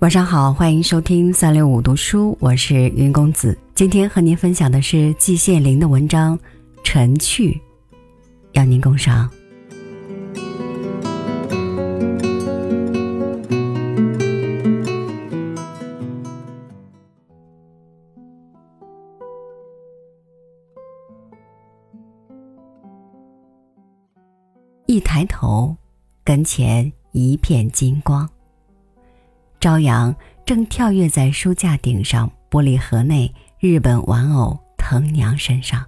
晚上好，欢迎收听三六五读书，我是云公子。今天和您分享的是季羡林的文章《晨去》，邀您共赏。一抬头，跟前一片金光。朝阳正跳跃在书架顶上玻璃盒内日本玩偶藤娘身上。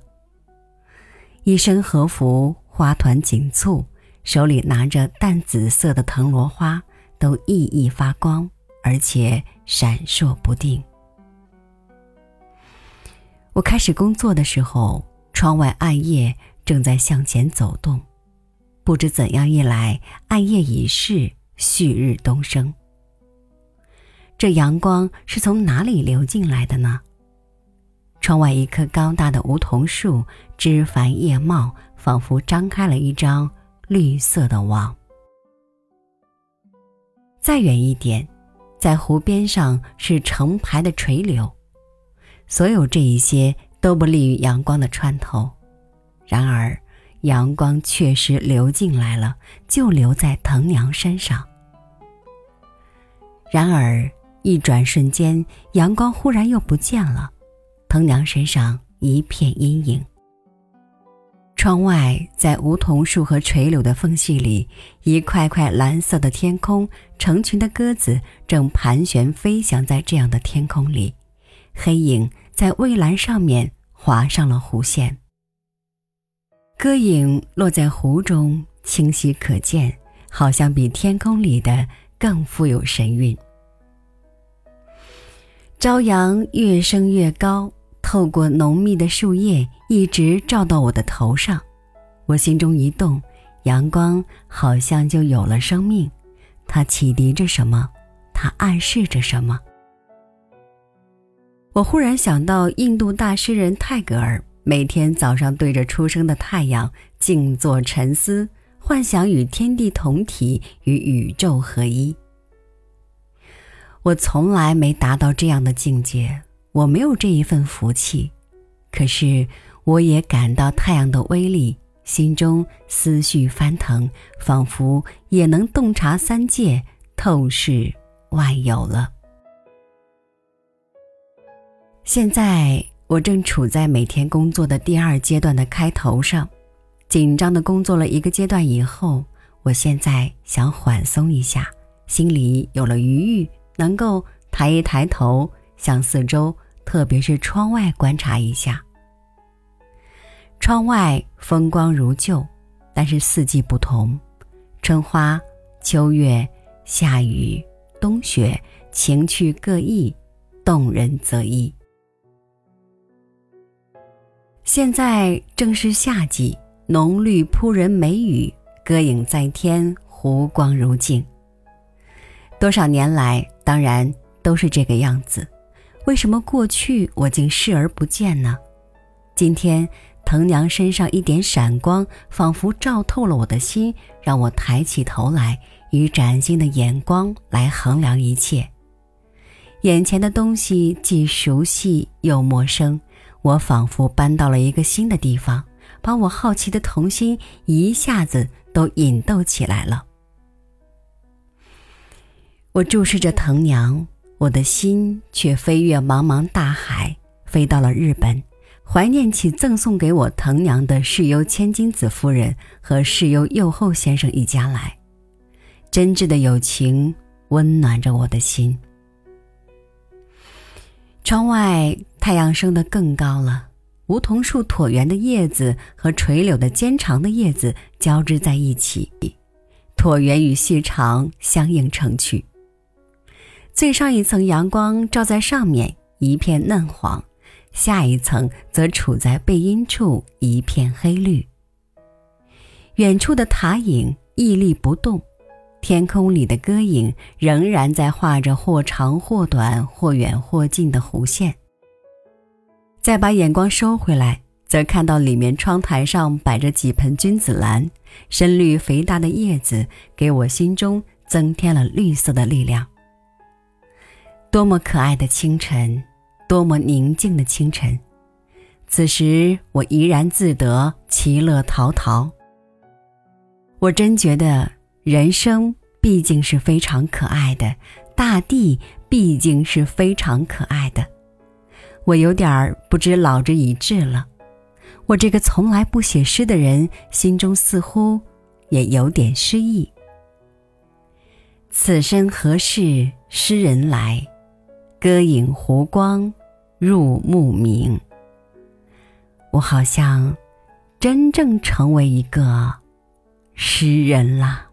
一身和服，花团锦簇，手里拿着淡紫色的藤萝花，都熠熠发光，而且闪烁不定。我开始工作的时候，窗外暗夜正在向前走动，不知怎样一来，暗夜已逝，旭日东升。这阳光是从哪里流进来的呢？窗外一棵高大的梧桐树，枝繁叶茂，仿佛张开了一张绿色的网。再远一点，在湖边上是成排的垂柳。所有这一些都不利于阳光的穿透，然而阳光确实流进来了，就留在藤娘身上。然而。一转瞬间，阳光忽然又不见了，藤娘身上一片阴影。窗外，在梧桐树和垂柳的缝隙里，一块块蓝色的天空，成群的鸽子正盘旋飞翔在这样的天空里，黑影在蔚蓝上面划上了弧线。歌影落在湖中，清晰可见，好像比天空里的更富有神韵。朝阳越升越高，透过浓密的树叶，一直照到我的头上。我心中一动，阳光好像就有了生命。它启迪着什么？它暗示着什么？我忽然想到，印度大诗人泰戈尔每天早上对着初升的太阳静坐沉思，幻想与天地同体，与宇宙合一。我从来没达到这样的境界，我没有这一份福气。可是，我也感到太阳的威力，心中思绪翻腾，仿佛也能洞察三界，透视万有了。现在，我正处在每天工作的第二阶段的开头上，紧张的工作了一个阶段以后，我现在想缓松一下，心里有了余裕。能够抬一抬头，向四周，特别是窗外观察一下。窗外风光如旧，但是四季不同：春花、秋月、夏雨、冬雪，情趣各异，动人则异。现在正是夏季，浓绿扑人，梅雨歌影在天，湖光如镜。多少年来。当然都是这个样子，为什么过去我竟视而不见呢？今天藤娘身上一点闪光，仿佛照透了我的心，让我抬起头来，以崭新的眼光来衡量一切。眼前的东西既熟悉又陌生，我仿佛搬到了一个新的地方，把我好奇的童心一下子都引逗起来了。我注视着藤娘，我的心却飞越茫茫大海，飞到了日本，怀念起赠送给我藤娘的世优千金子夫人和世优右后先生一家来。真挚的友情温暖着我的心。窗外太阳升得更高了，梧桐树椭圆的叶子和垂柳的尖长的叶子交织在一起，椭圆与细长相映成趣。最上一层阳光照在上面，一片嫩黄；下一层则处在背阴处，一片黑绿。远处的塔影屹立不动，天空里的歌影仍然在画着或长或短、或远或近的弧线。再把眼光收回来，则看到里面窗台上摆着几盆君子兰，深绿肥大的叶子给我心中增添了绿色的力量。多么可爱的清晨，多么宁静的清晨。此时我怡然自得，其乐陶陶。我真觉得人生毕竟是非常可爱的，大地毕竟是非常可爱的。我有点儿不知老之已至了。我这个从来不写诗的人，心中似乎也有点诗意。此生何事诗人来？歌影湖光入目明。我好像真正成为一个诗人了。